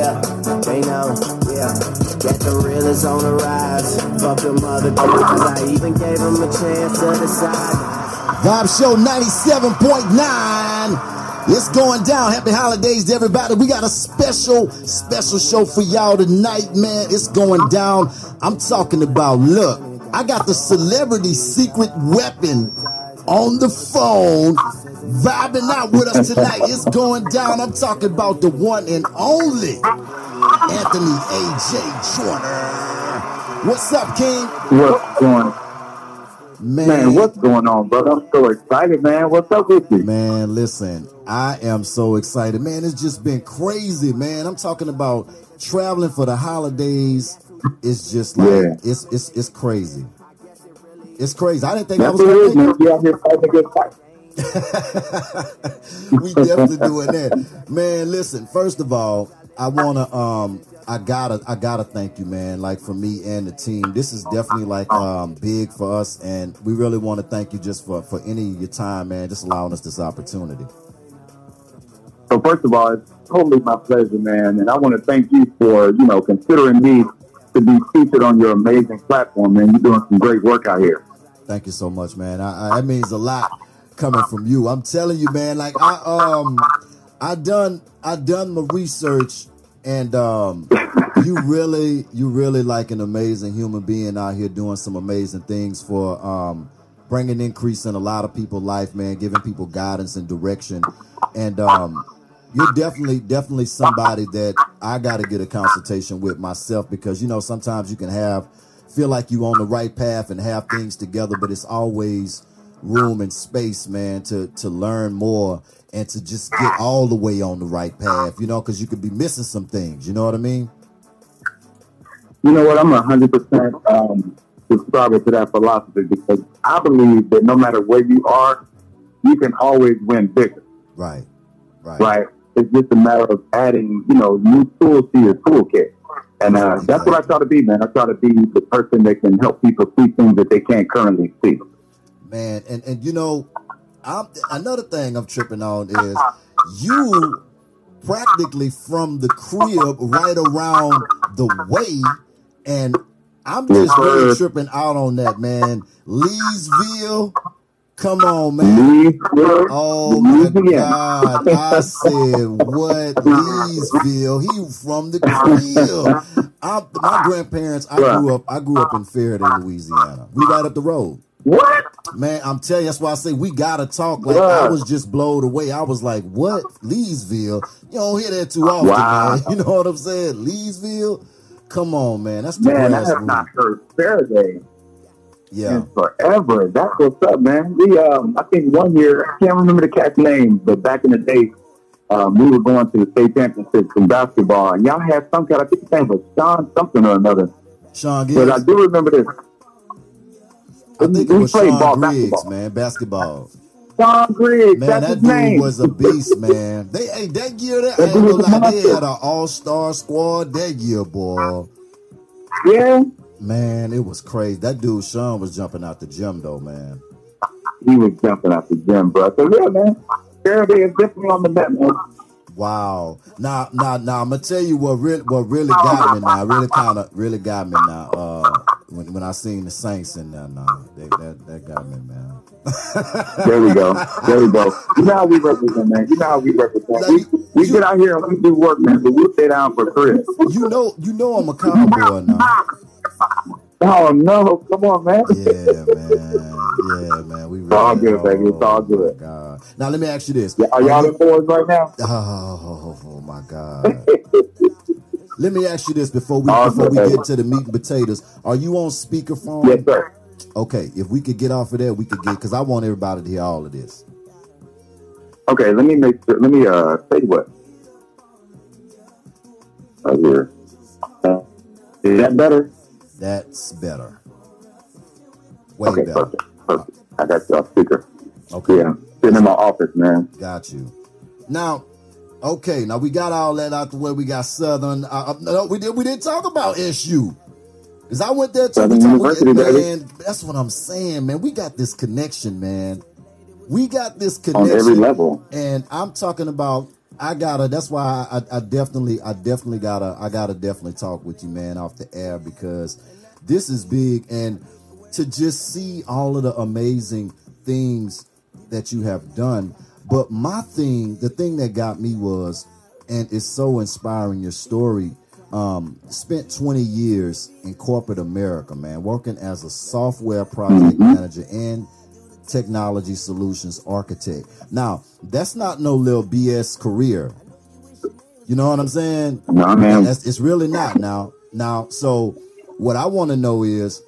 Yeah, they know. Yeah, that the real is on the rise. Fuck them other guys. I even gave them a chance to decide. Vibe Show 97.9. It's going down. Happy holidays to everybody. We got a special, special show for y'all tonight, man. It's going down. I'm talking about, look, I got the celebrity secret weapon on the phone vibing out with us tonight. It's going down. I'm talking about the one and only Anthony A.J. Joyner. What's up, King? What's going Man, man, what's going on, brother? I'm so excited, man. What's up with you? Man, listen, I am so excited. Man, it's just been crazy, man. I'm talking about traveling for the holidays. It's just like yeah. it's it's it's crazy. It's crazy. I didn't think That's I was going to be out here fighting a good fight. we definitely doing that. Man, listen, first of all, I wanna um I gotta I gotta thank you, man. Like for me and the team, this is definitely like um big for us, and we really want to thank you just for for any of your time, man. Just allowing us this opportunity. So first of all, it's totally my pleasure, man, and I want to thank you for you know considering me to be featured on your amazing platform, man. You're doing some great work out here. Thank you so much, man. I, I, that means a lot coming from you. I'm telling you, man. Like I um I done I done my research and um you really you really like an amazing human being out here doing some amazing things for um bringing increase in a lot of people's life, man, giving people guidance and direction. And um you're definitely definitely somebody that I got to get a consultation with myself because you know sometimes you can have feel like you on the right path and have things together, but it's always room and space, man, to to learn more and to just get all the way on the right path, you know, because you could be missing some things. You know what I mean? You know what? I'm a hundred percent um, subscriber to that philosophy because I believe that no matter where you are, you can always win bigger. Right. Right. Right. It's just a matter of adding, you know, new tools to your toolkit. And uh, that's what I try to be, man. I try to be the person that can help people see things that they can't currently see man. And and you know, I'm, another thing I'm tripping on is you practically from the crib right around the way, and I'm just really tripping out on that, man. Leesville. Come on, man. Oh my God. I said, what? Leesville. He from the crib. I, my grandparents, I grew up, I grew up in Ferriday, Louisiana. We right up the road. What? Man, I'm telling you, that's why I say we gotta talk. Like I was just blown away. I was like, "What, Leesville? You don't hear that too often, wow. man. You know what I'm saying? Leesville, come on, man. That's the man. I have not heard Ferriday. Yeah, forever. That's what's up, man. We, um, I think one year I can't remember the cat's name, but back in the day, um, we were going to the state championships in basketball, and y'all had some kind. of I think his name was Sean something or another. Sean Gibbs. But I do remember this. I think it was Sean ball, Griggs, basketball. man, basketball. Sean Griggs, man, that dude name. was a beast, man. They hey, that year that, that lie, they had an all star squad that year, boy. Yeah. Man, it was crazy. That dude Sean was jumping out the gym though, man. He was jumping out the gym, bro. So yeah, man. Ferriday is definitely on the net, man. Wow. Now, now, now, I'm gonna tell you what really, what really got me now. Really kind of, really got me now. Uh, when when I seen the Saints in there, now they, that that got me, man. there we go. There we go. You know how we represent, man. You know how we represent. we we you, get out here and we do work, man. But we stay down for Chris. You know, you know, I'm a cowboy now. Oh no! Come on, man. Yeah, man. Yeah, man. We really, it's all good, baby. It's all oh, good. God. Now let me ask you this: Are y'all in boys right now? Oh, oh my God. Let me ask you this before we before we get to the meat and potatoes. Are you on speakerphone? Yes, sir. Okay, if we could get off of that, we could get because I want everybody to hear all of this. Okay, let me make sure. Let me uh say what. Right here. Uh, is that better? That's better. Way okay, better. Perfect. Perfect. I got you off speaker. Okay. Yeah. Sitting in my office, man. Got you. Now, okay. Now we got all that out the way. We got Southern. Uh, uh no, we did. We didn't talk about SU. Cause I went there to Southern University, man. That's what I'm saying, man. We got this connection, man. We got this connection on every level, and I'm talking about I gotta. That's why I, I definitely, I definitely gotta, I gotta definitely talk with you, man, off the air because this is big, and to just see all of the amazing things that you have done. But my thing, the thing that got me was, and it's so inspiring. Your story. Um, spent 20 years in corporate America, man, working as a software project Mhm. manager and technology solutions architect. Now, that's not no little BS career. You know what I'm saying? No, man. That's, it's really not now. Now, so what I want to know is,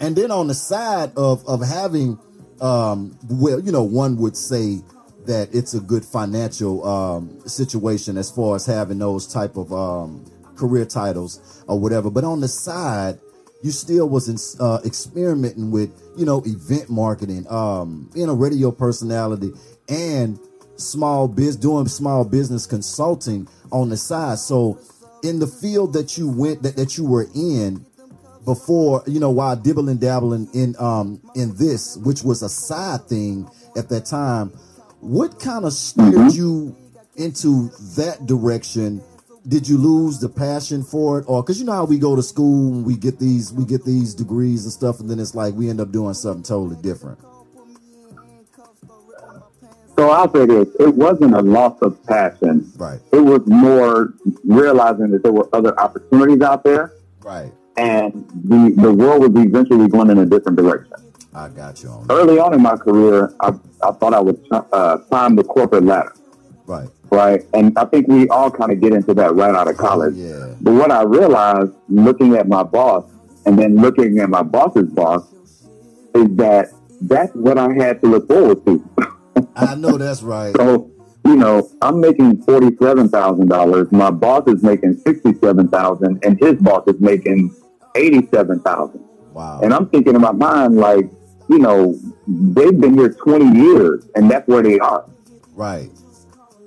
and then on the side of of having, um, well, you know, one would say that it's a good financial um, situation as far as having those type of um, career titles or whatever. But on the side, you still was in, uh, experimenting with, you know, event marketing, um, being a radio personality, and small biz doing small business consulting on the side. So, in the field that you went that, that you were in before, you know, while dibbling dabbling in um in this, which was a side thing at that time, what kind of steered Mhm. you into that direction? Did you lose the passion for it, or because you know how we go to school and we get these we get these degrees and stuff, and then it's like we end up doing something totally different. So I'll say this: it wasn't a loss of passion. Right, It was more realizing that there were other opportunities out there, right. and the the world was eventually going in a different direction. I got you on. Early on in my career, I, I thought I would uh, climb the corporate ladder, Right. right? And I think we all kind of get into that right out of college. Yeah. But what I realized, looking at my boss and then looking at my boss's boss, is that that's what I had to look forward to. I know that's right. So, you know, I'm making forty-seven thousand dollars. My boss is making sixty-seven thousand, and his boss is making eighty-seven thousand. Wow. And I'm thinking in my mind, like, you know, they've been here twenty years, and that's where they are. Right.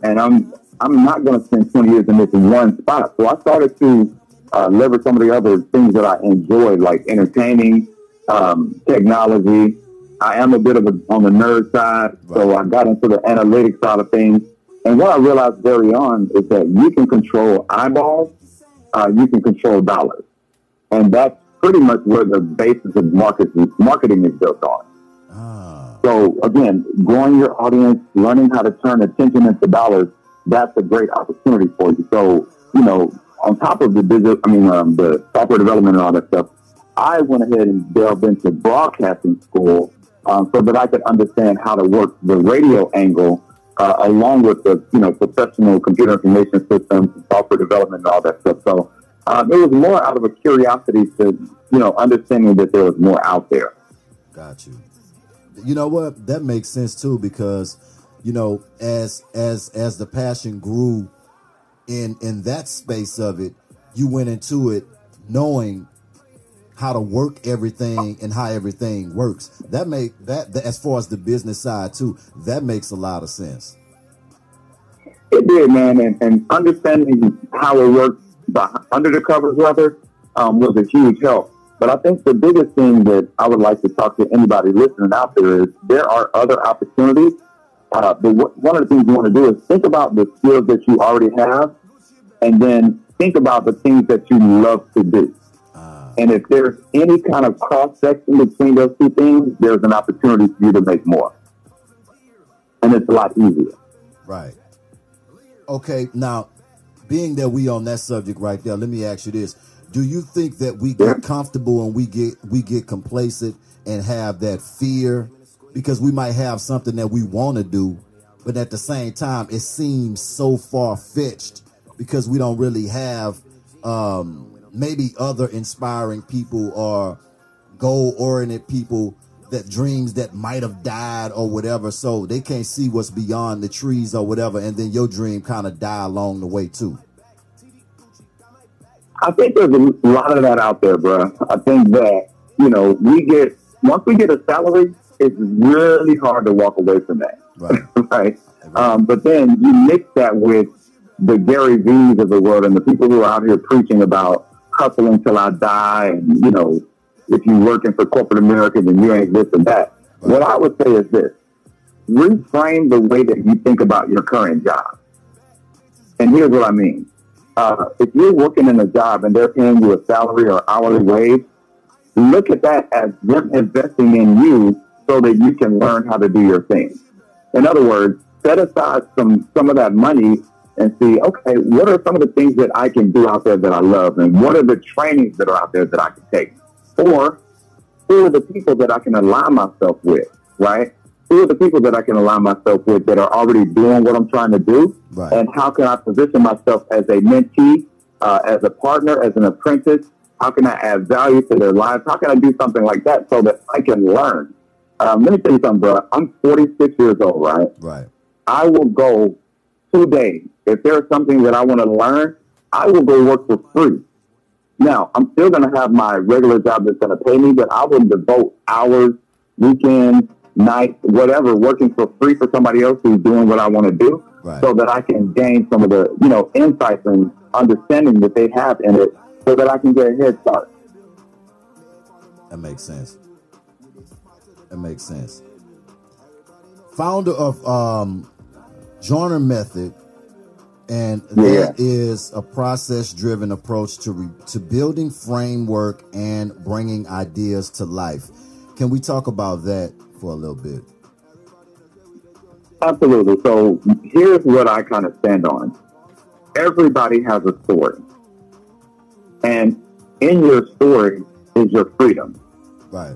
And I'm I'm not going to spend twenty years in this one spot. So I started to uh, leverage some of the other things that I enjoy, like entertaining, um, technology. I am a bit of a on the nerd side, so I got into the analytics side of things. And what I realized very on is that you can control eyeballs, uh, you can control dollars, and that's pretty much where the basis of market marketing is built on. Ah. So again, growing your audience, learning how to turn attention into dollars, that's a great opportunity for you. So, you know, on top of the digital, I mean, um, the software development and all that stuff, I went ahead and delved into broadcasting school um, so that I could understand how to work the radio angle uh, along with the, you know, professional computer information systems, software development and all that stuff. So um, it was more out of a curiosity to, you know, understanding that there was more out there. Got you. You know what? That makes sense too because you know as as as the passion grew in in that space of it, you went into it knowing how to work everything and how everything works. That make that, that as far as the business side too, that makes a lot of sense. It did, man, and, and understanding how it works under the covers, rather, um, was a huge help. But I think the biggest thing that I would like to talk to anybody listening out there is there are other opportunities. Uh, but wh- one of the things you want to do is think about the skills that you already have, and then think about the things that you love to do. Ah, And if there's any kind of cross section between those two things, there's an opportunity for you to make more, and it's a lot easier. right. Okay, now being that we on that subject right there, let me ask you this. Do you think that we get Yeah. comfortable and we get we get complacent and have that fear because we might have something that we want to do, but at the same time it seems so far fetched because we don't really have um, maybe other inspiring people or goal oriented people that dreams that might have died or whatever, so they can't see what's beyond the trees or whatever, and then your dream kind of die along the way too. I think there's a lot of that out there, bro. I think that, you know, we get, once we get a salary, it's really hard to walk away from that, Right. right? Um, but then you mix that with the Gary V's of the world and the people who are out here preaching about hustling till I die and, you know, if you're working for corporate America, then you ain't this and that. What I would say is this reframe the way that you think about your current job. And here's what I mean. Uh, if you're working in a job and they're paying you a salary or hourly wage, look at that as them investing in you so that you can learn how to do your thing. In other words, set aside some some of that money and see, okay, what are some of the things that I can do out there that I love, and what are the trainings that are out there that I can take, or who are the people that I can align myself with, right? Who are the people that I can align myself with that are already doing what I'm trying to do, Right. and how can I position myself as a mentee, uh, as a partner, as an apprentice? How can I add value to their lives? How can I do something like that so that I can learn? Um, let me tell you something, bro. I'm 46 years old, right? Right. I will go today. If there's something that I want to learn, I will go work for free. Now, I'm still going to have my regular job that's going to pay me, but I will devote hours, weekends, nights, whatever, working for free for somebody else who's doing what I want to do Right. so that I can gain some of the, you know, insights and understanding that they have in it so that I can get a head start. That makes sense. That makes sense. Founder of um, Joyner Method, and that is a process-driven approach to re- to building framework and bringing ideas to life. Can we talk about that for a little bit? Absolutely. So here's what I kind of stand on. Everybody has a story. And in your story is your freedom. Right.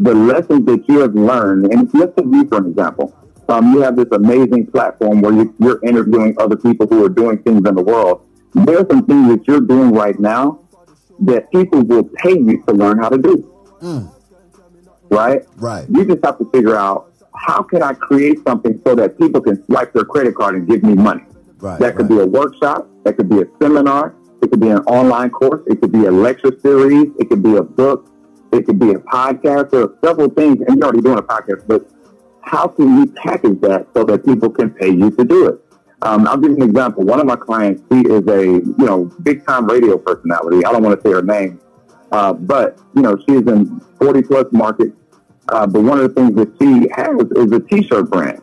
The lessons that you have learned, and let's take you for an example. Um, you have this amazing platform where you, you're interviewing other people who are doing things in the world. There are some things that you're doing right now that people will pay you to learn how to do. Mm. Right? Right. You just have to figure out how can I create something so that people can swipe their credit card and give me money. Right. That could right. be a workshop. That could be a seminar. It could be an online course. It could be a lecture series. It could be a book. It could be a podcast. There are several things, and you're already doing a podcast, but how can you package that so that people can pay you to do it? Um, I'll give you an example. One of my clients, she is a, you know, big time radio personality. I don't want to say her name, uh, but, you know, she's in 40 plus markets. Uh, but one of the things that she has is a t-shirt brand.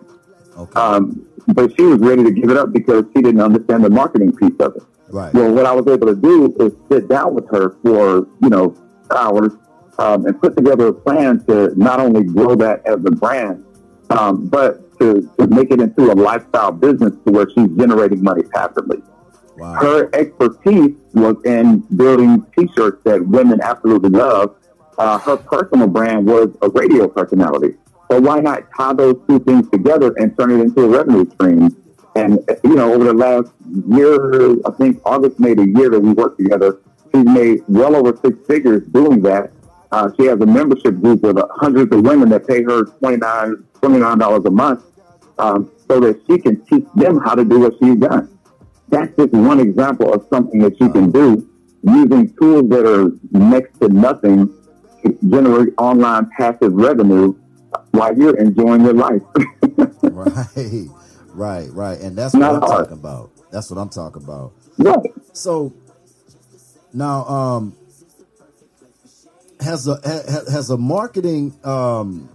Okay. Um, but she was ready to give it up because she didn't understand the marketing piece of it. right. Well, what I was able to do is sit down with her for, you know, hours um, and put together a plan to not only grow that as a brand, um, but to, to make it into a lifestyle business to where she's generating money passively. Wow. Her expertise was in building t-shirts that women absolutely love. Uh, her personal brand was a radio personality. So why not tie those two things together and turn it into a revenue stream? And, you know, over the last year, I think August made a year that we worked together. She's made well over six figures doing that. Uh, she has a membership group of hundreds of women that pay her $29, $29 a month um, so that she can teach them how to do what she's done. That's just one example of something that you can do using tools that are next to nothing to generate online passive revenue while you're enjoying your life. right. Right. Right. And that's what Not I'm hard. talking about. That's what I'm talking about. right. So now, um, has a has a marketing um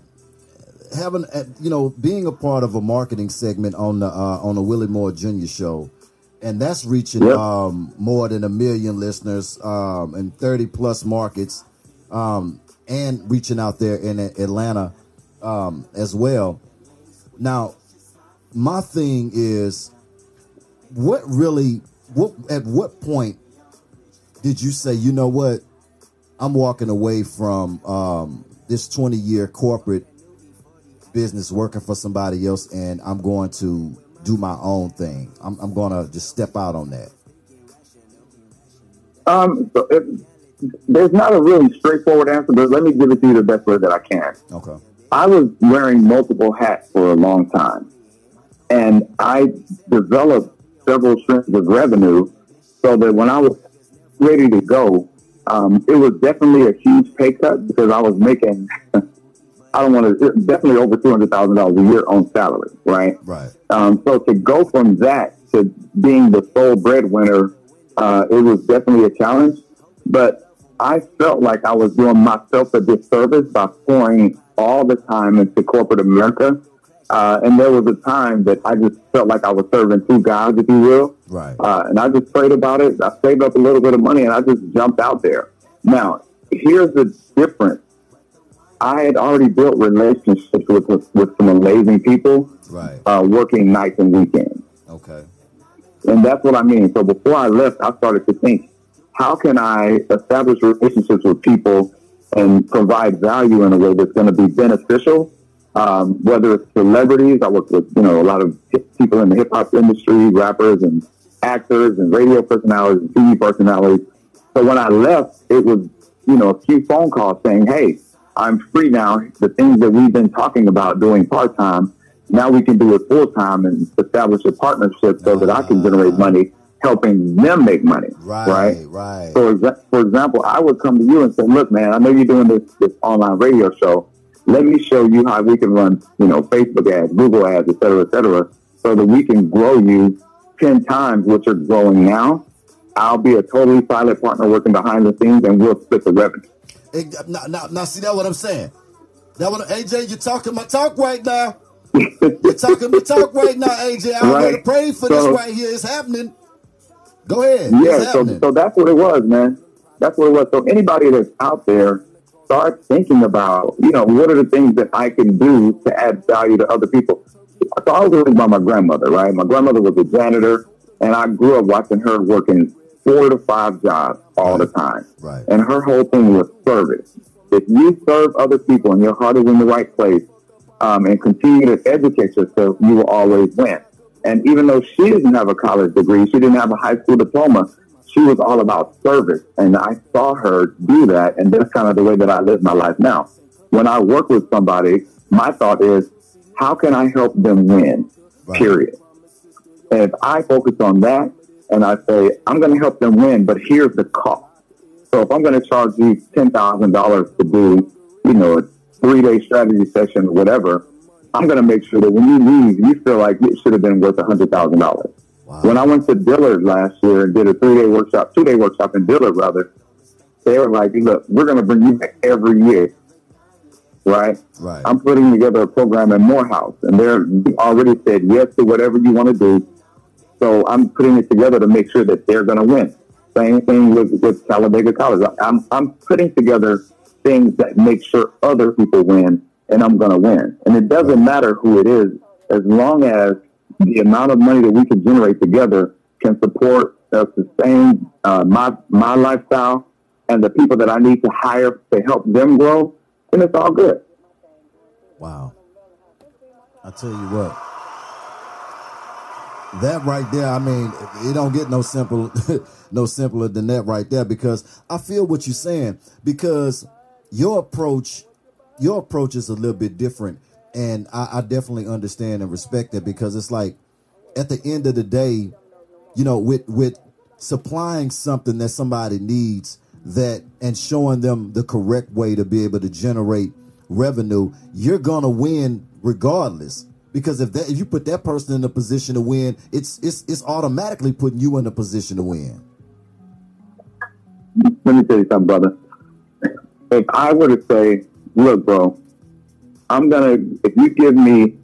having uh, you know being a part of a marketing segment on the uh, on the Willie Moore Jr. show, and that's reaching Yep. um more than a million listeners um in thirty plus markets, um and reaching out there in Atlanta um as well. Now, my thing is, what really what at what point did you say, you know what, I'm walking away from um, this 20 year corporate business working for somebody else, and I'm going to do my own thing. I'm, I'm going to just step out on that. Um, so it, there's not a really straightforward answer, but let me give it to you the best way that I can. Okay. I was wearing multiple hats for a long time, and I developed several streams of revenue so that when I was ready to go, um, it was definitely a huge pay cut because I was making, I don't want to, definitely over $200,000 a year on salary, right? Right. Um, so to go from that to being the sole breadwinner, uh, it was definitely a challenge. But I felt like I was doing myself a disservice by pouring all the time into corporate America Uh, and there was a time that I just felt like I was serving two gods, if you will. Right. Uh, and I just prayed about it. I saved up a little bit of money and I just jumped out there. Now, here's the difference. I had already built relationships with, with, with some amazing people Right. uh, working nights and weekends. Okay. And that's what I mean. So before I left, I started to think, how can I establish relationships with people and provide value in a way that's going to be beneficial? Um, whether it's celebrities, I work with, you know, a lot of people in the hip hop industry, rappers and actors and radio personalities and TV personalities. So when I left, it was, you know, a few phone calls saying, Hey, I'm free now. The things that we've been talking about doing part time, now we can do it full time and establish a partnership so that I can generate money helping them make money. Right. Right. Right. For, exa- for example, I would come to you and say, look, man, I know you're doing this, this online radio show. Let me show you how we can run, you know, Facebook ads, Google ads, et cetera, et cetera, so that we can grow you 10 times what you're growing now. I'll be a totally silent partner working behind the scenes and we'll split the revenue. Hey, now, now, now, see that what I'm saying? That what AJ, you're talking my talk right now. You're talking my talk right now, AJ. I already Right. pray for So- this right here. It's happening. Go ahead. Yeah, so, so that's what it was, man. That's what it was. So anybody that's out there, start thinking about, you know, what are the things that I can do to add value to other people. So I was raised by my grandmother, right? My grandmother was a janitor, and I grew up watching her working four to five jobs all the time. Right. And her whole thing was service. If you serve other people and your heart is in the right place, um, and continue to educate yourself, you will always win. And even though she didn't have a college degree, she didn't have a high school diploma, she was all about service. And I saw her do that. And that's kind of the way that I live my life now. When I work with somebody, my thought is, how can I help them win? Right. Period. And if I focus on that and I say, I'm going to help them win, but here's the cost. So if I'm going to charge you $10,000 to do, you know, a three day strategy session or whatever, I'm going to make sure that when you leave, you feel like it should have been worth $100,000. Wow. When I went to Dillard last year and did a three day workshop, two day workshop in Dillard rather, they were like, look, we're going to bring you back every year. Right? Right. I'm putting together a program in Morehouse and they're already said yes to whatever you want to do. So I'm putting it together to make sure that they're going to win. Same thing with, with Talladega College. I'm, I'm putting together things that make sure other people win and I'm going to win. And it doesn't matter who it is as long as the amount of money that we can generate together can support, uh, sustain uh, my, my lifestyle and the people that I need to hire to help them grow, then it's all good. Wow. I tell you what. That right there, I mean, it don't get no simple no simpler than that right there because I feel what you're saying because your approach your approach is a little bit different and I, I definitely understand and respect it because it's like at the end of the day, you know, with with supplying something that somebody needs that and showing them the correct way to be able to generate revenue, you're gonna win regardless. Because if that if you put that person in a position to win, it's it's it's automatically putting you in a position to win. let me tell you something, brother. If I were to say, look, bro, I'm gonna if you give me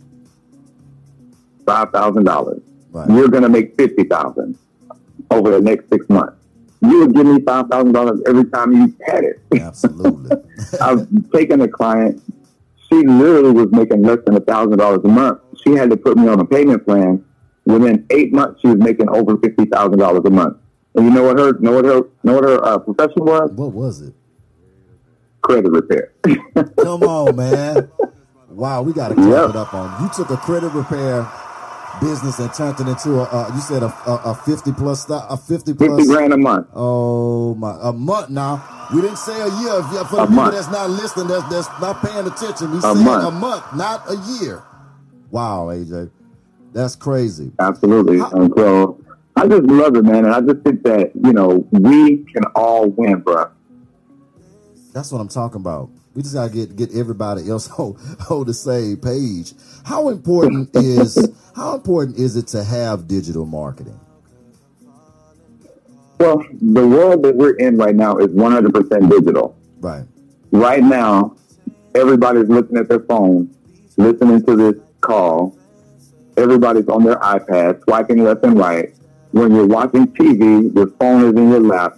five thousand dollars, Right. you're gonna make fifty thousand over the next six months. You would give me five thousand dollars every time you had it. Absolutely. I've taken a client. She literally was making less than a thousand dollars a month. She had to put me on a payment plan. Within eight months, she was making over fifty thousand dollars a month. And you know what her, know what her, know what her uh, profession was? what was it? Credit repair. Come on, man. Wow, we got to clap Yep. it up on. You took a credit repair business and turned it into a, uh, you said a, a, a 50 plus, a 50 plus. Fifty grand a month. Oh my, a month now. We didn't say a year. For the A people month. that's not listening, that's, that's not paying attention. We said month. a month, not a year. Wow, AJ. That's crazy. Absolutely. And so I just love it, man. And I just think that, you know, we can all win, bro. That's what I'm talking about. We just gotta get get everybody else on, on the same page. How important is how important is it to have digital marketing? Well, the world that we're in right now is 100% digital. Right. Right now, everybody's looking at their phone, listening to this call, everybody's on their iPad, swiping left and right. When you're watching TV, your phone is in your lap.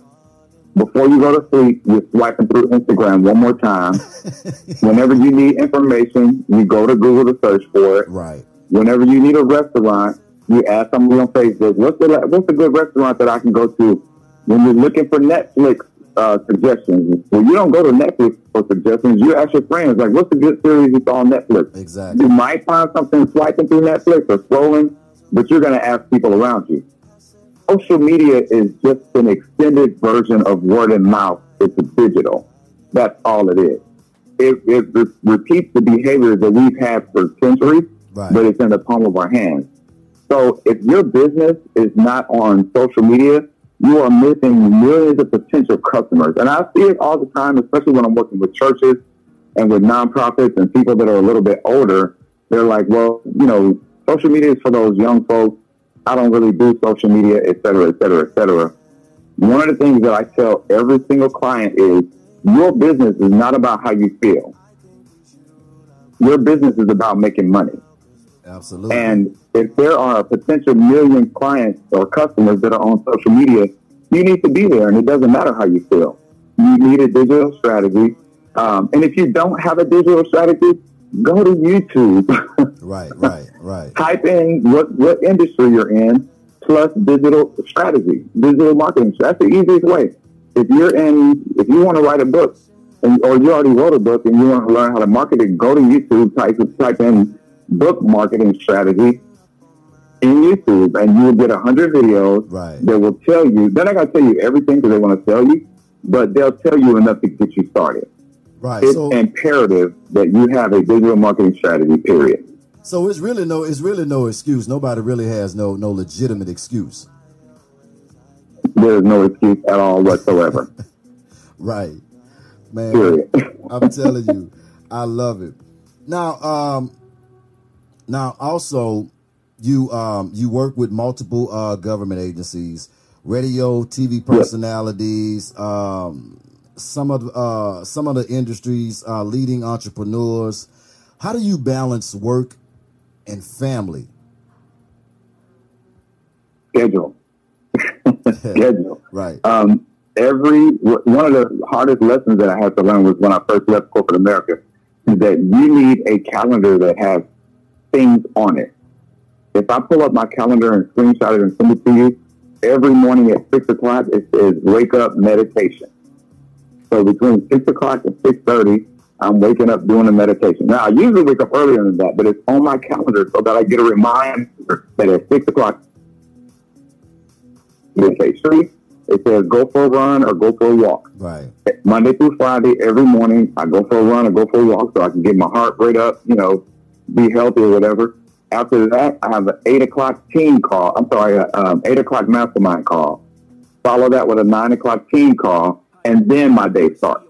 Before you go to sleep, you're swiping through Instagram one more time. Whenever you need information, you go to Google to search for it. Right. Whenever you need a restaurant, you ask somebody on Facebook, what's the what's a good restaurant that I can go to? When you're looking for Netflix uh, suggestions, well, you don't go to Netflix for suggestions. You ask your friends, like, what's a good series you saw on Netflix? Exactly. You might find something swiping through Netflix or scrolling, but you're going to ask people around you. Social media is just an extended version of word and mouth. It's digital. That's all it is. It, it re- repeats the behavior that we've had for centuries, Right. but it's in the palm of our hands. So if your business is not on social media, you are missing millions of potential customers. And I see it all the time, especially when I'm working with churches and with nonprofits and people that are a little bit older. They're like, well, you know, social media is for those young folks. I don't really do social media, et cetera, et cetera, et cetera. One of the things that I tell every single client is your business is not about how you feel. Your business is about making money. Absolutely. And if there are a potential million clients or customers that are on social media, you need to be there, and it doesn't matter how you feel. You need a digital strategy. Um, and if you don't have a digital strategy, go to YouTube. right, right, right. Type in what, what industry you're in, plus digital strategy, digital marketing. So That's the easiest way. If you're in, if you want to write a book, and, or you already wrote a book and you want to learn how to market it, go to YouTube, type, type in book marketing strategy in YouTube, and you will get a hundred videos Right. that will tell you. They're not going to tell you everything because they want to tell you, but they'll tell you enough to get you started. Right. It's So imperative that you have a digital marketing strategy. Period. so it's really no it's really no excuse. Nobody really has no no legitimate excuse. There is no excuse at all whatsoever. Right. Man. Period. I'm telling you, I love it. Now, um, now also, you um, you work with multiple uh, government agencies, radio, TV personalities, um, some of uh, some of the industries, uh, leading entrepreneurs. How do you balance work and family? Schedule. Schedule. Right. Um, every one of the hardest lessons that I had to learn was when I first left corporate America is that you need a calendar that has things on it. If I pull up my calendar and screenshot it and send it to you, every morning at six o'clock it says wake up meditation. So between six o'clock and six thirty, I'm waking up doing a meditation. Now I usually wake up earlier than that, but it's on my calendar so that I get a reminder that at six o'clock meditation. It says go for a run or go for a walk. Right. Monday through Friday, every morning, I go for a run or go for a walk so I can get my heart rate up, you know, be healthy or whatever. After that, I have an eight o'clock team call. I'm sorry, uh, um, eight o'clock mastermind call. Follow that with a nine o'clock team call, and then my day starts.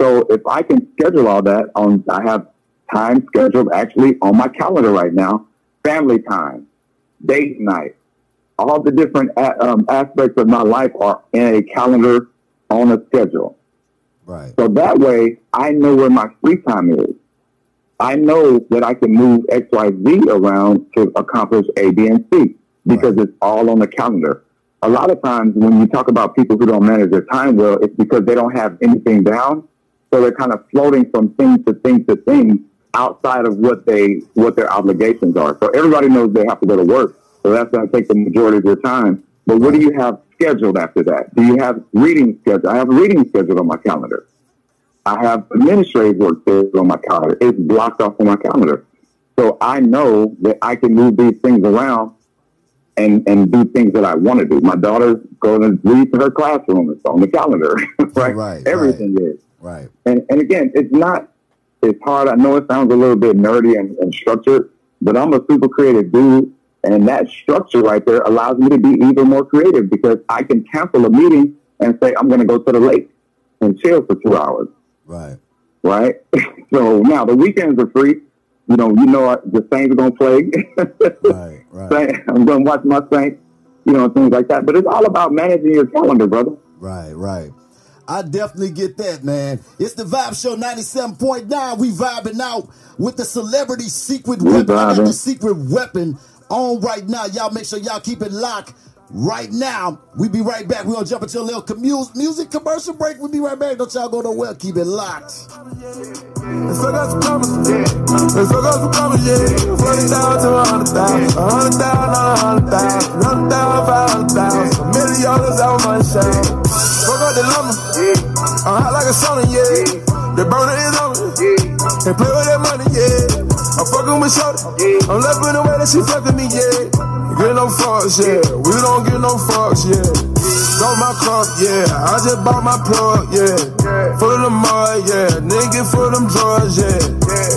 So if I can schedule all that on, I have time scheduled actually on my calendar right now. Family time, date night, all the different a- um, aspects of my life are in a calendar on a schedule. Right. So that way, I know where my free time is. I know that I can move X, Y, Z around to accomplish A, B, and C because Right. it's all on the calendar. A lot of times when you talk about people who don't manage their time well, it's because they don't have anything down. So they're kind of floating from thing to thing to thing outside of what they what their obligations are. So everybody knows they have to go to work. So that's going to take the majority of your time. But what do you have scheduled after that? Do you have reading scheduled? I have reading scheduled on my calendar. I have administrative work scheduled on my calendar. It's blocked off on my calendar. So I know that I can move these things around and, and do things that I want to do. My daughter's going to read to her classroom. It's on the calendar, right? Right, Everything is. Right. And, and again, it's not, it's hard. I know it sounds a little bit nerdy and, and structured, but I'm a super creative dude. And that structure right there allows me to be even more creative because I can cancel a meeting and say, I'm going to go to the lake and chill for two hours, Right. right? so now the weekends are free. You know, you know, the Saints are going to play. Right. Right. I'm going to watch my Saints, you know, things like that. But it's all about managing your calendar, brother. Right, right. I definitely get that, man. It's the Vibe Show 97.9. We vibing out with the celebrity secret We weapon. I got the secret weapon on right now. Y'all make sure y'all keep it locked right now. We be right back. We're gonna jump into a little commu- music commercial break. We'll be right back. Don't y'all go nowhere. Keep it locked. Some commas, yeah. Yeah. Forty thousand to a hundred thousand, a hundred thousand, not a hundred thousand, hundred thousand, five hundred thousand, a million dollars out my. Fuck out the lumber, I'm hot like a sauna, yeah. The burner is on and play with that money, yeah. I'm fucking with shorty, I'm loving the way that she fucking me, yeah. Get no fucks, yeah. We don't get no fucks, yeah. Got my cup, yeah. I just bought my plug, yeah. Full of the mud, yeah. Nigga full of them drugs, yeah.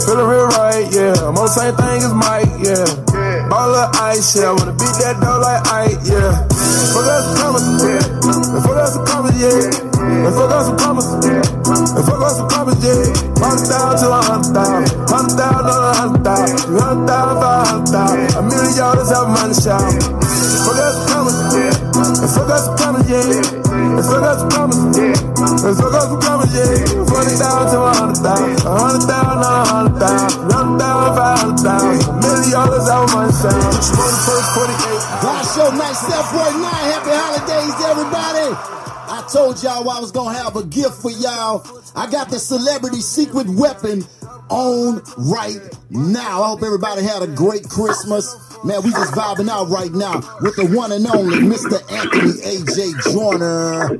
Feeling real right, yeah. I'm on the same thing as Mike, yeah. Ball of ice, yeah. Wanna beat that dough like Ike, yeah. Fuck out some commas, yeah. Fuck out some commas, yeah. And fuck out some yeah. And fuck out some commas, yeah. Hundred thousand to a hundred thousand. Hundred thousand to a hundred thousand. Three hundred thousand, five hundred thousand. A million dollars out my shop. Fuck out some yeah. And fuck out some commas, yeah. And fuck out some commas, yeah. And fuck out some commas, yeah. Forty thousand to a hundred thousand. A hundred thousand, to a hundred thousand. Three hundred thousand, five hundred thousand. A million dollars out my shop. Twenty first, twenty eight. Vibe Show 97.9. Happy holidays, everybody. Told y'all I was gonna have a gift for y'all. I got the celebrity secret weapon on right now. I hope everybody had a great Christmas. Man, we just vibing out right now with the one and only Mr. Anthony AJ Joyner.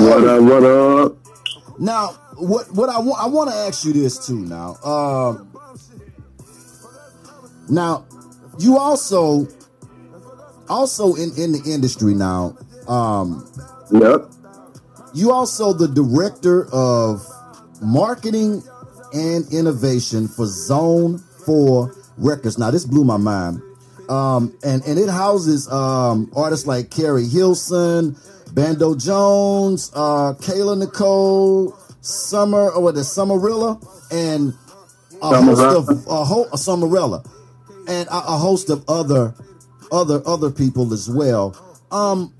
What up? What up? Now, what what I want I want to ask you this too. Now, um, now you also also in in the industry now. Um, Yep. you also the director of marketing and innovation for Zone Four Records. Now, this blew my mind. Um, and and it houses um, artists like Keri Hilson, Bando Jones, uh, Kayla Nicole, Summer, or what is Summerella, and a host of a, ho- a Summerella, and a, a host of other other other people as well. Um,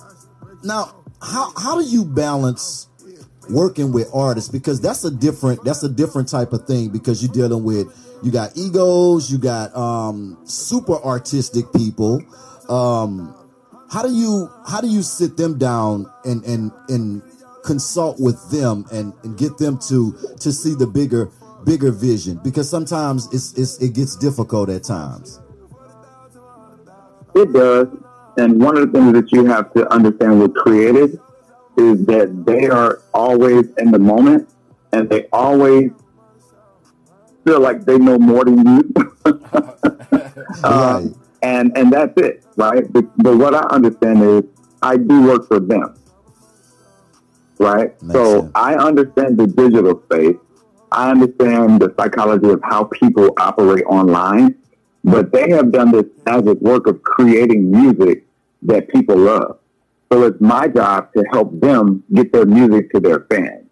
now, how how do you balance working with artists because that's a different that's a different type of thing because you're dealing with you got egos, you got um super artistic people. Um how do you how do you sit them down and and and consult with them and, and get them to to see the bigger bigger vision because sometimes it's, it's it gets difficult at times. It does. And one of the things that you have to understand with creatives is that they are always in the moment and they always feel like they know more than you. Um, right. and and that's it, right? But, but what I understand is I do work for them, right? Makes so sense. I understand the digital space. I understand the psychology of how people operate online, but they have done this magic work of creating music that people love. So it's my job to help them get their music to their fans.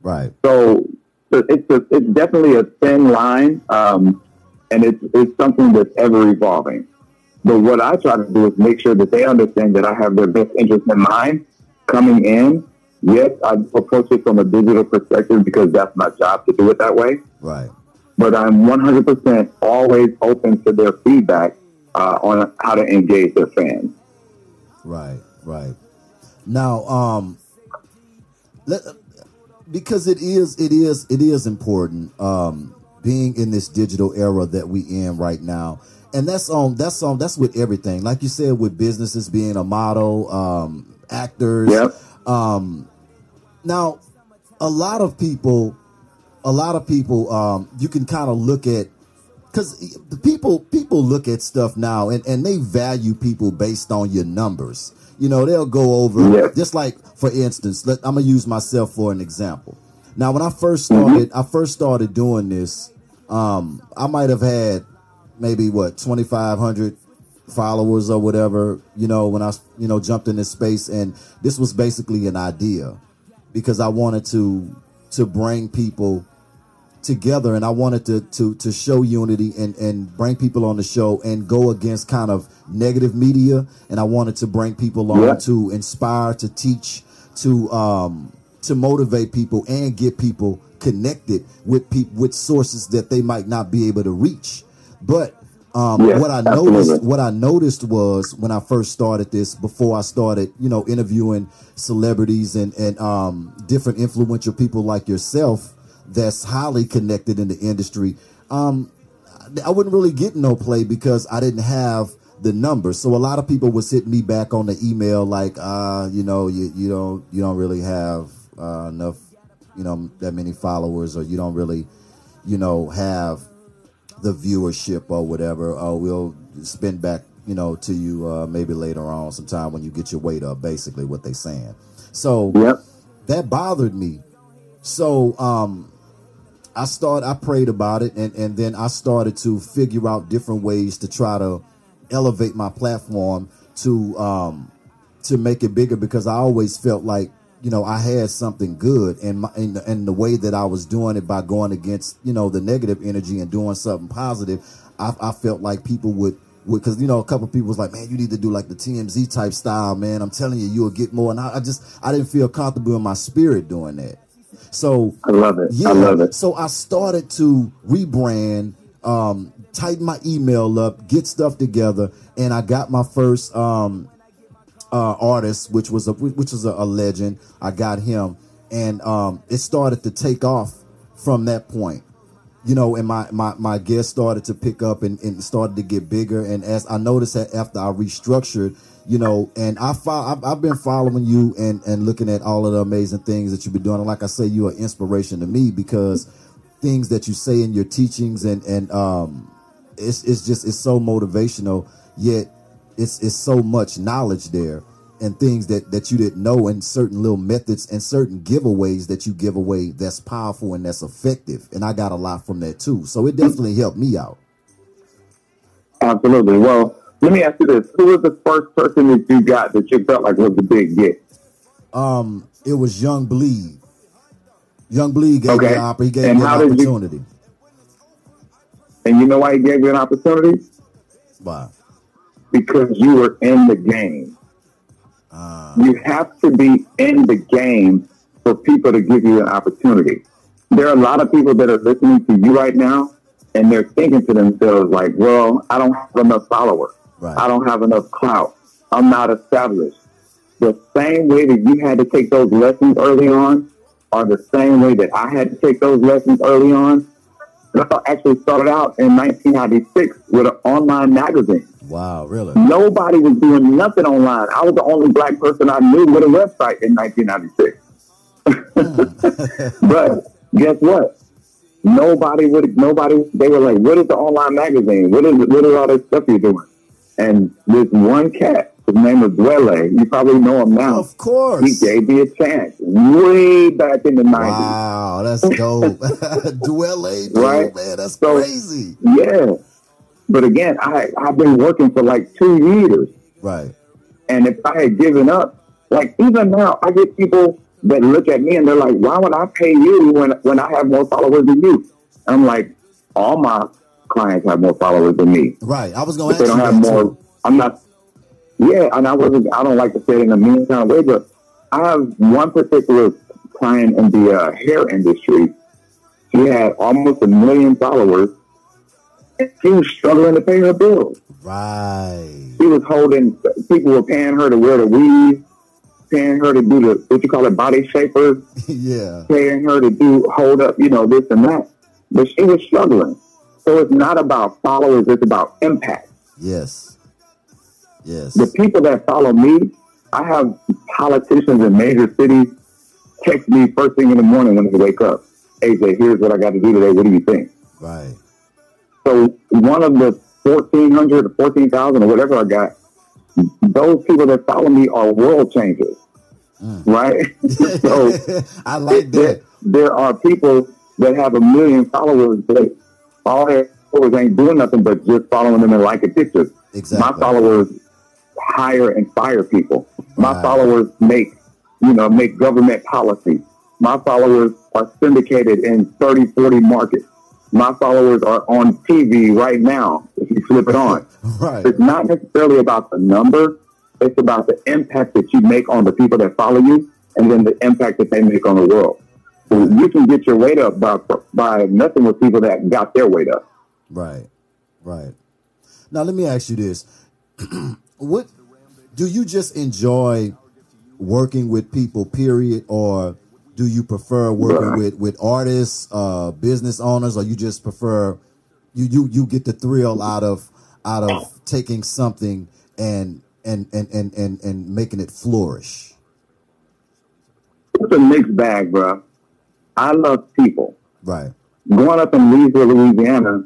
Right. So so it's a, it's definitely a thin line, um, and it's it's something that's ever evolving. But what I try to do is make sure that they understand that I have their best interest in mind coming in. Yes, I approach it from a digital perspective because that's my job to do it that way. Right. But I'm 100% always open to their feedback uh, on how to engage their fans. Right, right. Now, um, let, because it is, it is, it is important. Um, being in this digital era that we in right now, and that's on, that's on, that's with everything. Like you said, with businesses being a model, um, actors. Yep. Um, now, a lot of people, a lot of people, um, you can kind of look at because the people people look at stuff now and, and they value people based on your numbers. You know, they'll go over Yeah. just like for instance, let, I'm gonna use myself for an example. Now, when I first started, I first started doing this. Um, I might have had maybe what 2,500 followers or whatever. You know, when I you know jumped in this space, and this was basically an idea because I wanted to to bring people together and I wanted to to to show unity and and bring people on the show and go against kind of negative media and I wanted to bring people on Yeah. to inspire to teach to um to motivate people and get people connected with people with sources that they might not be able to reach. But um, Yes, what I absolutely. noticed, what I noticed was when I first started this, before I started, you know, interviewing celebrities and and um, different influential people like yourself that's highly connected in the industry. Um, I wouldn't really get no play because I didn't have the numbers. So a lot of people was hitting me back on the email like, uh, you know, you you don't you don't really have uh, enough, you know, that many followers, or you don't really, you know, have the viewership or whatever. Oh, we'll spin back, you know, to you uh, maybe later on sometime when you get your weight up. Basically, what they saying. So Yep. that bothered me. So um I started I prayed about it and and then I started to figure out different ways to try to elevate my platform to um to make it bigger because I always felt like you know I had something good and my and, and the way that I was doing it by going against you know the negative energy and doing something positive. I, I felt like people would because you know a couple people was like man you need to do like the TMZ type style man. I'm telling you you'll get more. And I, I just I didn't feel comfortable in my spirit doing that so I love it. yeah. I love it. So I started to rebrand, um, tighten my email up, get stuff together, and I got my first um, uh, artist, which was a which was a, a legend. I got him, and um, it started to take off from that point. You know, and my my my guests started to pick up and, and started to get bigger. And as I noticed that after I restructured, you know, and I've, I've been following you and and looking at all of the amazing things that you've been doing. And like I say, you're inspiration to me because things that you say in your teachings and and um, it's it's just it's so motivational. Yet it's it's so much knowledge there and things that that you didn't know and certain little methods and certain giveaways that you give away that's powerful and that's effective. And I got a lot from that too. So it definitely helped me out. Absolutely. Well, let me ask you this: Who was the first person that you got that you felt like was the big get? Um, it was Young Bleed. Young Bleed gave me Okay. an opp- he gave And me an did you- opportunity. And you know why he gave you an opportunity? Wow. Because you were in the game. Uh, You have to be in the game for people to give you an opportunity. There are a lot of people that are listening to you right now, and they're thinking to themselves like, "Well, I don't have enough followers. Right. I don't have enough clout. I'm not established." The same way that you had to take those lessons early on, are the same way that I had to take those lessons early on. I actually started out in 1996 with an online magazine. wow, really? Nobody was doing nothing online. I was the only black person I knew with a website in 1996. but guess what? Nobody would. Nobody. They were like, "What is the online magazine? What is? What is all this stuff you're doing?" And this one cat, his name was Dwele. You probably know him now. Of course. He gave me a chance way back in the 90s. Wow, that's dope. Dwele, Right? man, that's So- crazy. Yeah. But again, I I've been working for like two years. Right. And if I had given up, like even now, I get people that look at me and they're like, "Why would I pay you when when I have more followers than you?" I'm like, all my clients have more followers than me, Right. I was but ask they don't have more. too. I'm not. Yeah, and I wasn't. I don't like to say it in a mean kind of way, but I have one particular client in the uh, hair industry. She had almost a million followers. She was struggling to pay her bills Right. she was holding people were paying her to wear the weave, paying her to do the what you call it body shapers, yeah. paying her to do hold up, you know, this and that. But she was struggling. So it's not about followers, it's about impact. Yes. Yes. The people that follow me, I have politicians in major cities text me first thing in the morning when they wake up. AJ, here's what I got to do today. What do you think? Right. So one of the 1,400 or 14,000 or whatever I got, those people that follow me are world changers, mm. right? so I like there, that. there are people that have a million followers that all their followers ain't doing nothing but just following them and liking pictures. Exactly. My followers hire and fire people. My followers make, you know, make government policy. My followers are syndicated in 30, 40 markets. My followers are on TV right now, if you flip it on. Right. It's not necessarily about the number. It's about the impact that you make on the people that follow you. and then the impact that they make on the world. So you can get your weight up by by messing with people that got their weight up. Right, right. Now let me ask you this: What do you just enjoy working with people? Period, or do you prefer working Right. with with artists, uh, business owners, or you just prefer you you you get the thrill out of out of taking something and and and and and, and making it flourish? It's a mixed bag, bro. I love people. Right. Growing up in Leesville, Louisiana,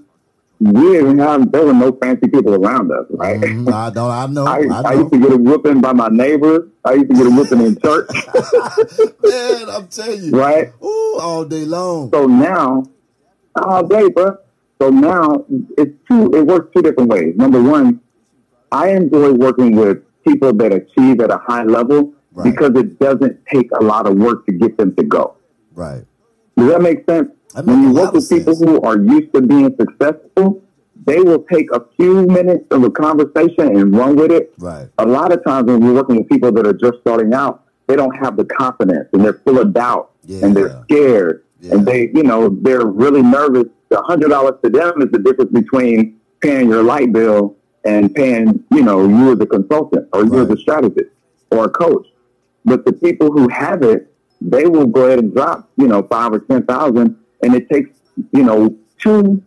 we didn't have there were no fancy people around us, right? Mhm. I don't. I know. I, I I used to get a whooping by my neighbors. I used to get a whooping in church, Man, I'm telling you. right? Ooh, all day long. So now, all day, bro. So now it's two. It works two different ways. Number one, I enjoy working with people that achieve at a high level Right. because it doesn't take a lot of work to get them to go. Right. Does that make sense? That when you work with people sense. who are used to being successful, they will take a few minutes of a conversation and run with it. Right. A lot of times when you're working with people that are just starting out, they don't have the confidence and they're full of doubt and they're scared Yeah. and they, you know, they're really nervous. The hundred dollars to them is the difference between paying your light bill and paying, you know, you as a consultant or you as a strategist or a coach. But the people who have it, they will go ahead and drop, you know, five or ten thousand, and it takes, you know, two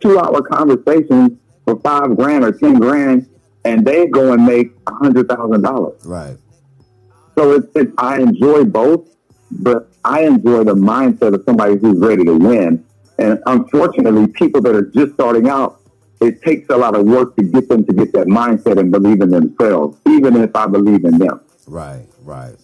two hour conversations for five grand or ten grand, and they go and make a hundred thousand dollars. Right. So it's, it's I enjoy both, but I enjoy the mindset of somebody who's ready to win. And unfortunately, people that are just starting out, it takes a lot of work to get them to get that mindset and believe in themselves, even if I believe in them. Right, right.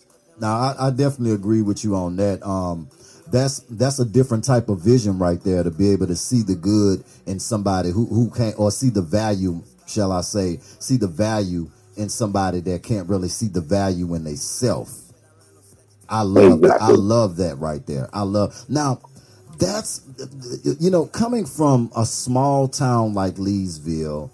Now I, I definitely agree with you on that. Um, that's that's a different type of vision right there to be able to see the good in somebody who who can't or see the value, shall I say, see the value in somebody that can't really see the value in themselves. I love that. I love that right there. I love now. That's you know coming from a small town like Leesville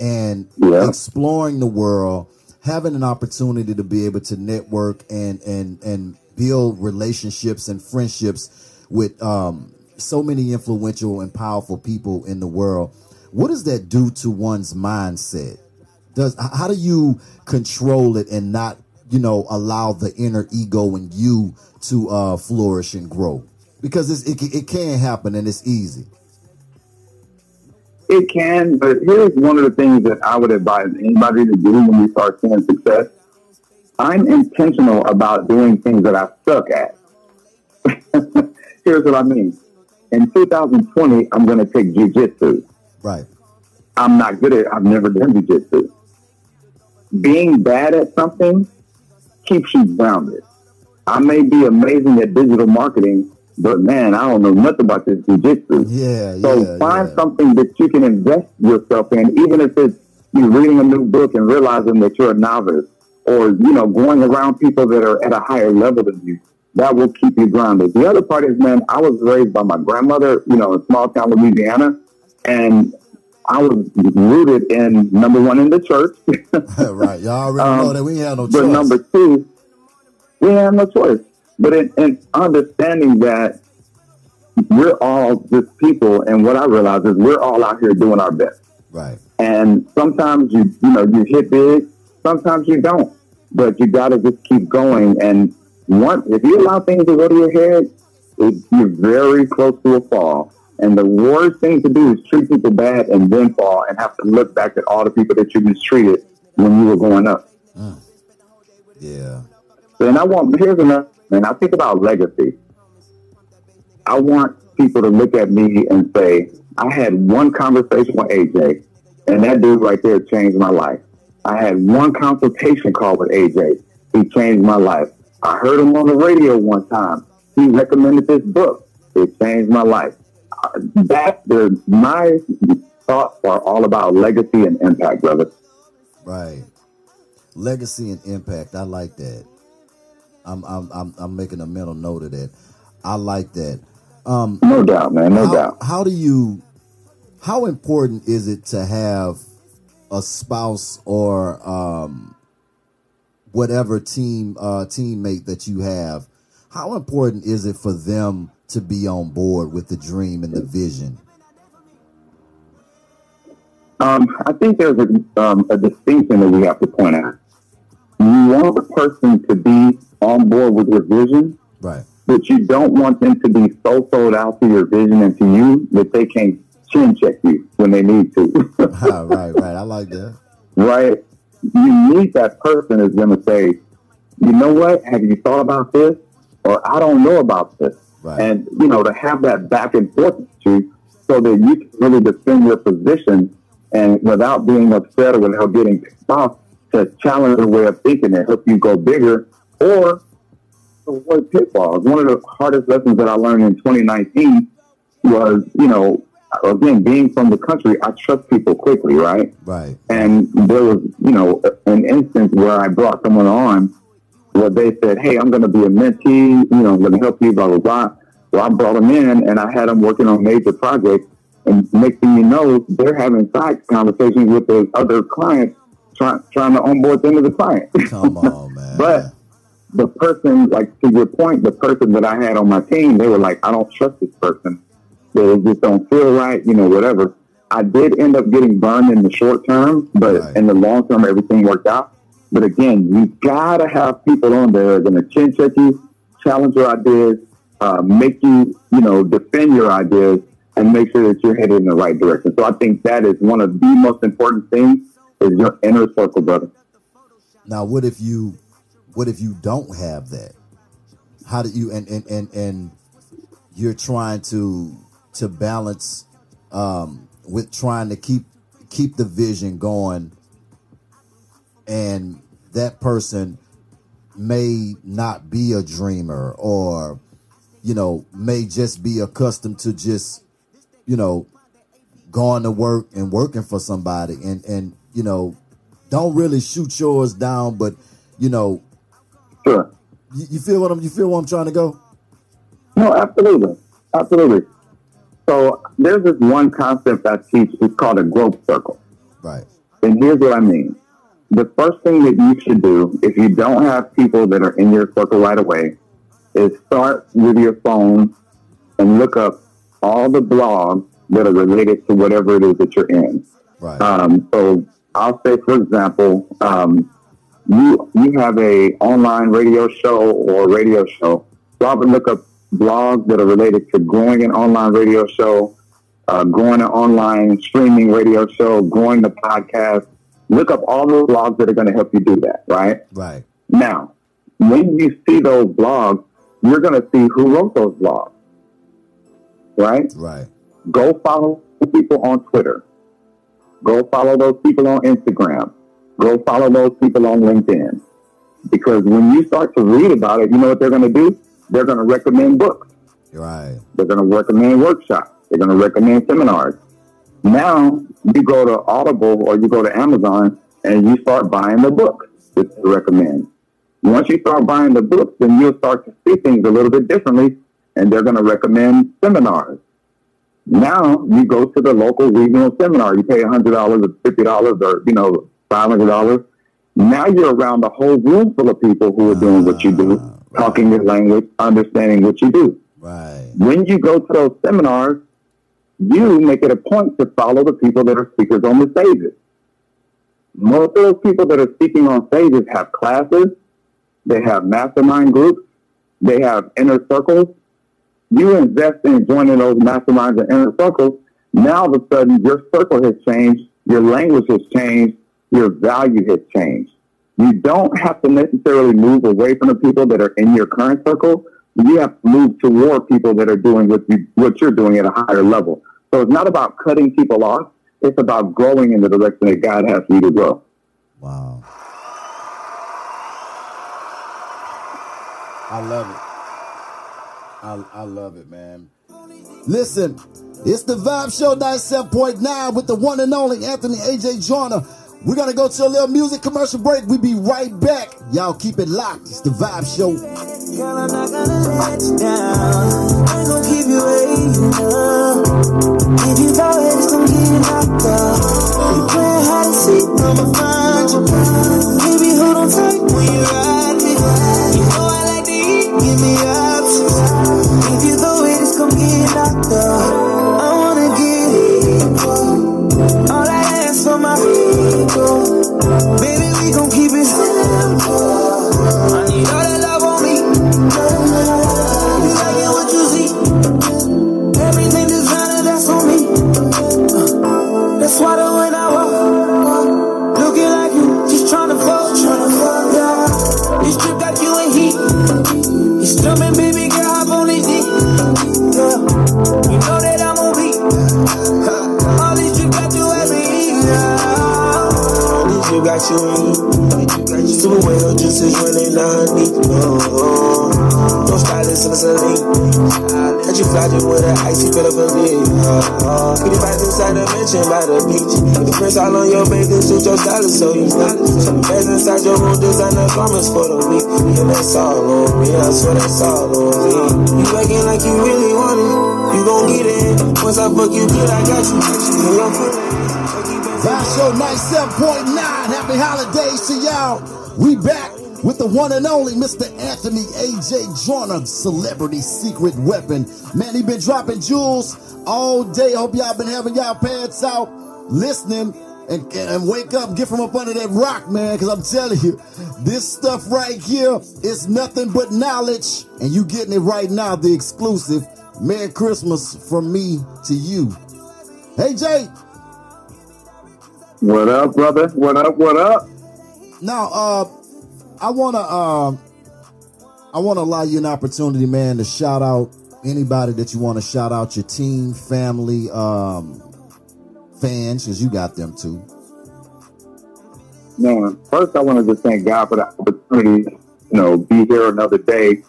and Yeah. exploring the world, having an opportunity to be able to network and and and build relationships and friendships with um, so many influential and powerful people in the world. What does that do to one's mindset? Does how do you control it and not you know allow the inner ego in you to uh, flourish and grow? Because it it can happen and it's easy. It can, but here's one of the things that I would advise anybody to do when we start seeing success. I'm intentional about doing things that I suck at. here's what I mean. In 2020, I'm going to take jujitsu. Right. I'm not good at. I've never done jujitsu. Being bad at something keeps you grounded. I may be amazing at digital marketing, but man, I don't know nothing about this jujitsu. Yeah. Yeah. So yeah. find yeah. something that you can invest yourself in, even if it's you reading a new book and realizing that you're a novice, or you know going around people that are at a higher level than you. That will keep you grounded. The other part is, man, I was raised by my grandmother, you know, in small town Louisiana, and I was rooted in number one in the church, right. Y'all already Um, know that we had no choice. but number two, we have no choice. But in, in understanding that we're all just people, and what I realize is we're all out here doing our best. right. And sometimes you, you know, you hit big, sometimes you don't. But you got to just keep going. And once, if you allow things to go to your head, it, you're very close to a fall. And the worst thing to do is treat people bad and then fall and have to look back at all the people that you mistreated when you were going up. Mm. Yeah. And I want, here's another, and I think about legacy. I want people to look at me and say, I had one conversation with AJ, and that dude right there changed my life. I had one consultation call with AJ. He changed my life. I heard him on the radio one time. He recommended this book. It changed my life. Uh, That the my thoughts are all about legacy and impact, brother. Right. Legacy and impact. I like that. I'm I'm I'm, I'm making a mental note of that. I like that. Um, No doubt, man. No how, doubt. how do you? How important is it to have a spouse or um, whatever team uh, teammate that you have, how important is it for them to be on board with the dream and the vision? Um, I think there's a, um, a distinction that we have to point out. You want the person to be on board with your vision, Right. but you don't want them to be so sold out to your vision and to you that they can't chin check you when they need to. Right, right. I like that. right? You need that person is going to say, you know what? Have you thought about this? Or I don't know about this. Right. And, you know, to have that back and forth with you so that you can really defend your position and without being upset or without getting pissed off to challenge your way of thinking and help you go bigger or avoid pitfalls. One of the hardest lessons that I learned in 2019 was, you know, again, being from the country, I trust people quickly, right? Right. And there was, you know, an instance where I brought someone on where they said, Hey, I'm going to be a mentee, you know, I'm going to help you, blah, blah, blah. Well, I brought them in and I had them working on major projects. And next thing you know, they're having side conversations with their other clients, trying trying to onboard them as a client. Come on, man. But the person, like to your point, the person that I had on my team, they were like, I don't trust this person. They just don't feel right, you know, whatever. I did end up getting burned in the short term, but Right. in the long term, everything worked out. But again, you gotta have people on there that are gonna chin check you, challenge your ideas, uh, make you, you know, defend your ideas, and make sure that you're headed in the right direction. So I think that is one of the most important things is your inner circle, brother. Now, what if you, what if you don't have that? How do you and and and and you're trying to to balance um, with trying to keep keep the vision going, and that person may not be a dreamer or you know may just be accustomed to just you know going to work and working for somebody and and you know don't really shoot yours down but you know Sure. you, you feel what I'm you feel where I'm trying to go No, absolutely. Absolutely. So there's this one concept I teach. It's called a growth circle. right And here's what I mean. The first thing that you should do, if you don't have people that are in your circle right away, is start with your phone and look up all the blogs that are related to whatever it is that you're in. right Um, so I'll say, for example, um, you you have a online radio show or radio show. So I would look up blogs that are related to growing an online radio show, uh, growing an online streaming radio show, growing the podcast. Look up all those blogs that are going to help you do that. Right right now, when you see those blogs, you're going to see who wrote those blogs. Right right go follow people on Twitter. Go follow those people on Instagram. Go follow those people on LinkedIn. Because when you start to read about it, you know what they're going to do? They're going to recommend books. right They're going to recommend workshops. They're going to recommend seminars. Now you go to Audible or you go to Amazon and you start buying the books that they recommend. Once you start buying the books, then you'll start to see things a little bit differently and they're going to recommend seminars. Now you go to the local regional seminar. You pay $100 or $50 or, you know, $500. Now you're around a whole room full of people who are doing what you do, Ah, right. talking your language, understanding what you do right when you go to those seminars, you make it a point to follow the people that are speakers on the stages. Most of those people that are speaking on stages have classes, they have mastermind groups, they have inner circles. You invest in joining those masterminds and inner circles. Now, all of a sudden, your circle has changed, your language has changed, your value has changed. You don't have to necessarily move away from the people that are in your current circle. You have to move toward people that are doing what you what you're doing at a higher level. So it's not about cutting people off. It's about growing in the direction that God has for you to grow. wow I love it I, I love it man listen it's the Vibe Show 97.9 with the one and only Anthony AJ Joyner we're gonna go to a little music commercial break. We'll be right back. Y'all keep it locked. It's the Vibe Show. Girl, I'm not gonna let you down. I ain't gonna keep you waiting. If you it's gonna get knocked up. You hide and see, I'ma find you. Baby, hold on tight when you ride me. You know I like to eat, give me options. If you it's gon' get knocked out. You. Super well, just as when they me. no stylist in the saline. Got you flogging with an icy bit of a. Uh, pretty vibes inside the mansion by the beach. With the prints all on your baby suit, your stylist so you know. Some inside your room, designer garments for the week. And that's all on me, I swear that's all on me. You acting like you really want it, you gon' get it. Once I fuck you good, I got you. You gon' put it. Vibe Show 97.9. Happy holidays to y'all. We back with the one and only Mr. Anthony AJ Joyner, celebrity secret weapon. Man, he been dropping jewels all day. Hope y'all been having y'all pants out, listening, and, and wake up, get from up under that rock, man. Cause I'm telling you, this stuff right here is nothing but knowledge, and you getting it right now, the exclusive. Merry Christmas from me to you. Hey Jay, What up, brother? What up? What up? Now, uh, I wanna, uh, I wanna allow you an opportunity, man, to shout out anybody that you want to shout out, your team, family, um, fans, because you got them too. Man, first I want to just thank God for the opportunity, you know, be here another day,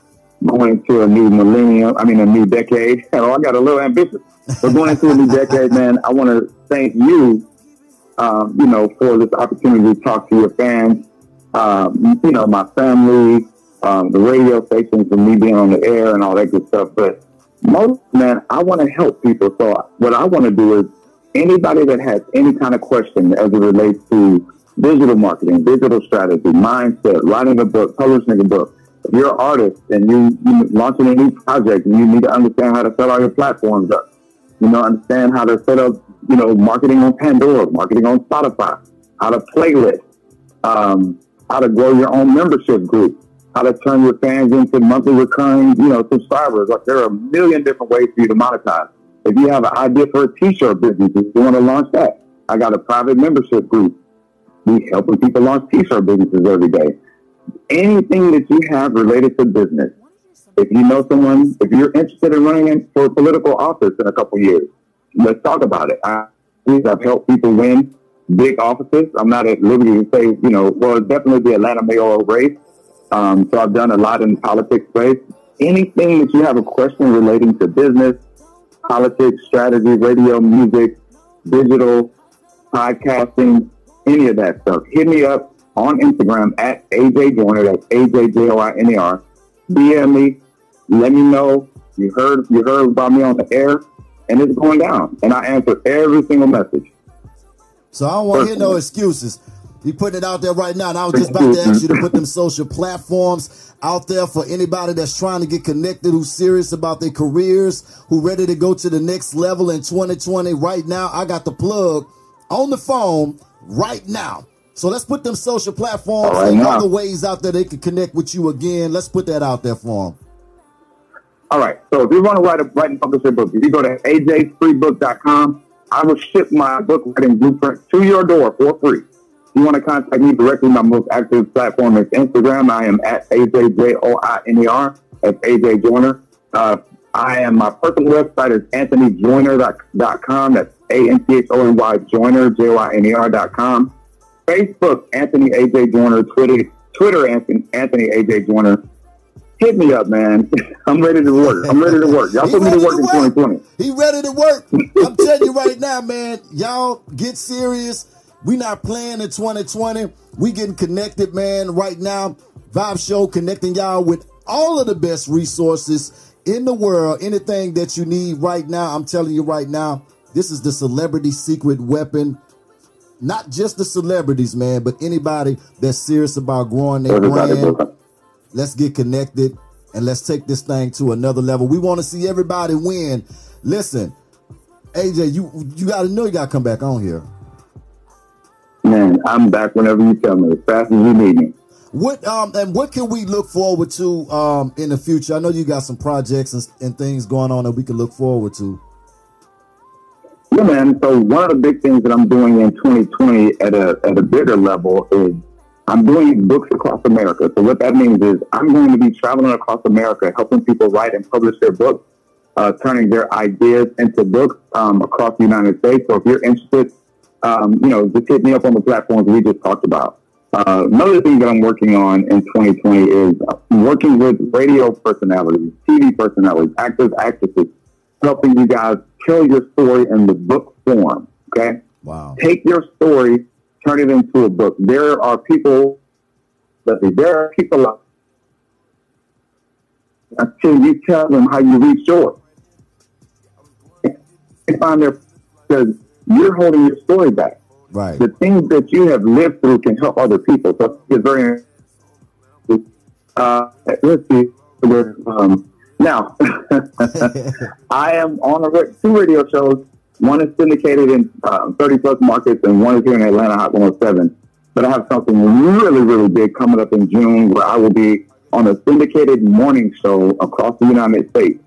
going into a new millennium, I mean, a new decade. Oh, I got a little ambitious. But going into a new decade, man, I want to thank you, um, you know, for this opportunity to talk to your fans, um, you know, my family, um, the radio stations, and me being on the air and all that good stuff. But most, man, I want to help people. So what I want to do is anybody that has any kind of question as it relates to digital marketing, digital strategy, mindset, writing a book, publishing a book. If you're an artist and you, you launching a new project and you need to understand how to set all your platforms up, you know, understand how to set up, you know, marketing on Pandora, marketing on Spotify, how to playlist, um, how to grow your own membership group, how to turn your fans into monthly recurring, you know, subscribers. Like there are a million different ways for you to monetize. If you have an idea for a t-shirt business, if you want to launch that, I got a private membership group. We helping people launch t-shirt businesses every day. Anything that you have related to business, if you know someone, if you're interested in running for political office in a couple years, let's talk about it. I, I've helped people win big offices. I'm not at liberty to say, you know, well, definitely the Atlanta mayoral race. Um, so I've done a lot in the politics space. Anything that you have a question relating to business, politics, strategy, radio, music, digital, podcasting, any of that stuff, hit me up on Instagram at AJ Joyner. That's A J J O I N R. DM me. Let me know you heard you heard about me on the air, and it's going down. And I answer every single message. So I don't want to hear no excuses. You putting it out there right now, and I was just about to ask you to put them social platforms out there for anybody that's trying to get connected, who's serious about their careers, who ready to go to the next level in 2020. Right now, I got the plug on the phone right now. So let's put them social platforms right, and now. other ways out there they can connect with you again. Let's put that out there for them. All right. So if you want to write a write and publish a book, if you go to ajfreebook.com, I will ship my book writing blueprint to your door for free. If you want to contact me directly, my most active platform is Instagram. I am at AJJOINER. That's AJ Joyner. Uh, I am, my personal website is anthonyjoyner.com. That's A-N-T-H-O-N-Y Joyner, J-O-I-N-E-R dot com. Facebook, Anthony AJ Joyner. Twitter, Twitter, Anthony, Anthony AJ Joyner. Hit me up, man. I'm ready to work. I'm ready to work. Y'all put me to ready work in 2020. He ready to work. I'm telling you right now, man. Y'all get serious. We not playing in 2020. We getting connected, man. Right now, Vibe Show connecting y'all with all of the best resources in the world. Anything that you need right now, I'm telling you right now. This is the celebrity secret weapon. not just the celebrities, man, but anybody that's serious about growing their brand. Let's get connected and let's take this thing to another level. We want to see everybody win. Listen, AJ, you you got to know you got to come back on here. Man, I'm back whenever you tell me, as fast as you need me. What um and what can we look forward to um in the future? I know you got some projects and, and things going on that we can look forward to. Yeah, man. So one of the big things that I'm doing in 2020 at a at a bigger level is I'm doing books across America. So what that means is I'm going to be traveling across America, helping people write and publish their books, uh, turning their ideas into books um, across the United States. So if you're interested, um, you know, just hit me up on the platforms we just talked about. Uh, another thing that I'm working on in 2020 is working with radio personalities, TV personalities, actors, actresses, helping you guys tell your story in the book form. Okay, Wow. take your story, turn it into a book. There are people, let's see, there are people out until you tell them how you reach yours. They find their because you're holding your story back. Right. The things that you have lived through can help other people. So it's very. Uh, let's see. Um, now, I am on a, two radio shows. One is syndicated in um, 30 plus markets, and one is here in Atlanta, Hot 107. But I have something really, really big coming up in June where I will be on a syndicated morning show across the United States.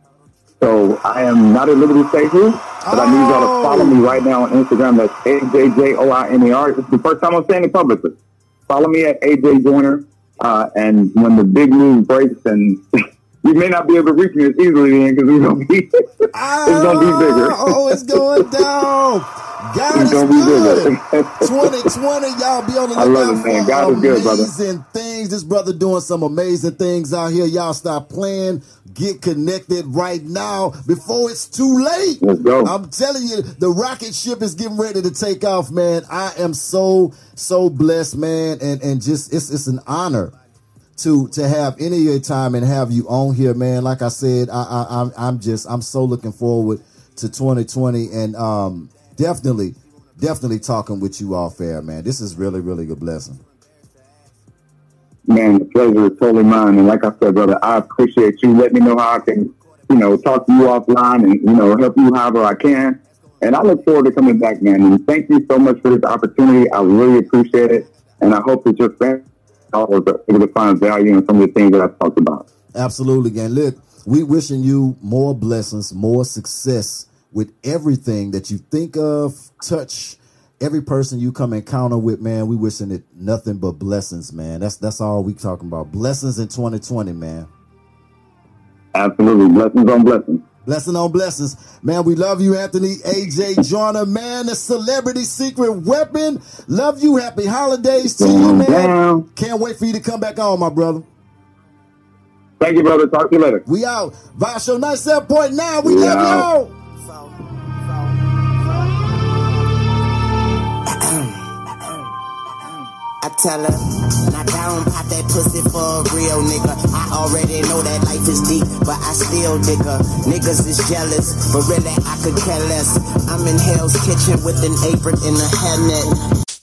So I am not at liberty to say who, but I need y'all to follow me right now on Instagram. That's AJJOINER. It's the first time I'm saying it publicly. Follow me at AJ Joyner. Uh, and when the big news breaks, and you may not be able to reach me as easily then because it's gonna be it's gonna be bigger. Ah, oh, it's going down. God It's is good. bigger. 2020, y'all be on the I love lookout it, man. God is good, brother. amazing things. This brother doing some amazing things out here. Y'all stop playing. Get connected right now before it's too late. Let's go. I'm telling you, the rocket ship is getting ready to take off, man. I am so so blessed, man, and and just it's it's an honor to to have any of your time and have you on here, man. Like I said, I, I I'm I'm just I'm so looking forward to 2020 and um definitely definitely talking with you all fair, man. This is really really a blessing. Man, the pleasure is totally mine. And like I said, brother, I appreciate you. Let me know how I can, you know, talk to you offline and, you know, help you however I can. And I look forward to coming back, man. And thank you so much for this opportunity. I really appreciate it. And I hope that your family was able to find value in some of the things that I talked about. Absolutely, and look, we wishing you more blessings, more success with everything that you think of, touch. Every person you come encounter with, man, we wishing it nothing but blessings, man. That's that's all we talking about. Blessings in 2020, man. Absolutely. Blessings on blessings. Blessing on blessings. Man, we love you, Anthony AJ Joyner, man. The celebrity secret weapon. Love you. Happy holidays to you, mm-hmm. man. down. Can't wait for you to come back on, my brother. Thank you, brother. Talk to you later. We out. Vibe Show 97.9. We We love out. y'all. Tell her, now down, pop that pussy for a real nigga. I already know that life is deep, but I still dig her. Niggas is jealous, but really I could care less. I'm in Hell's Kitchen with an apron and a hairnet.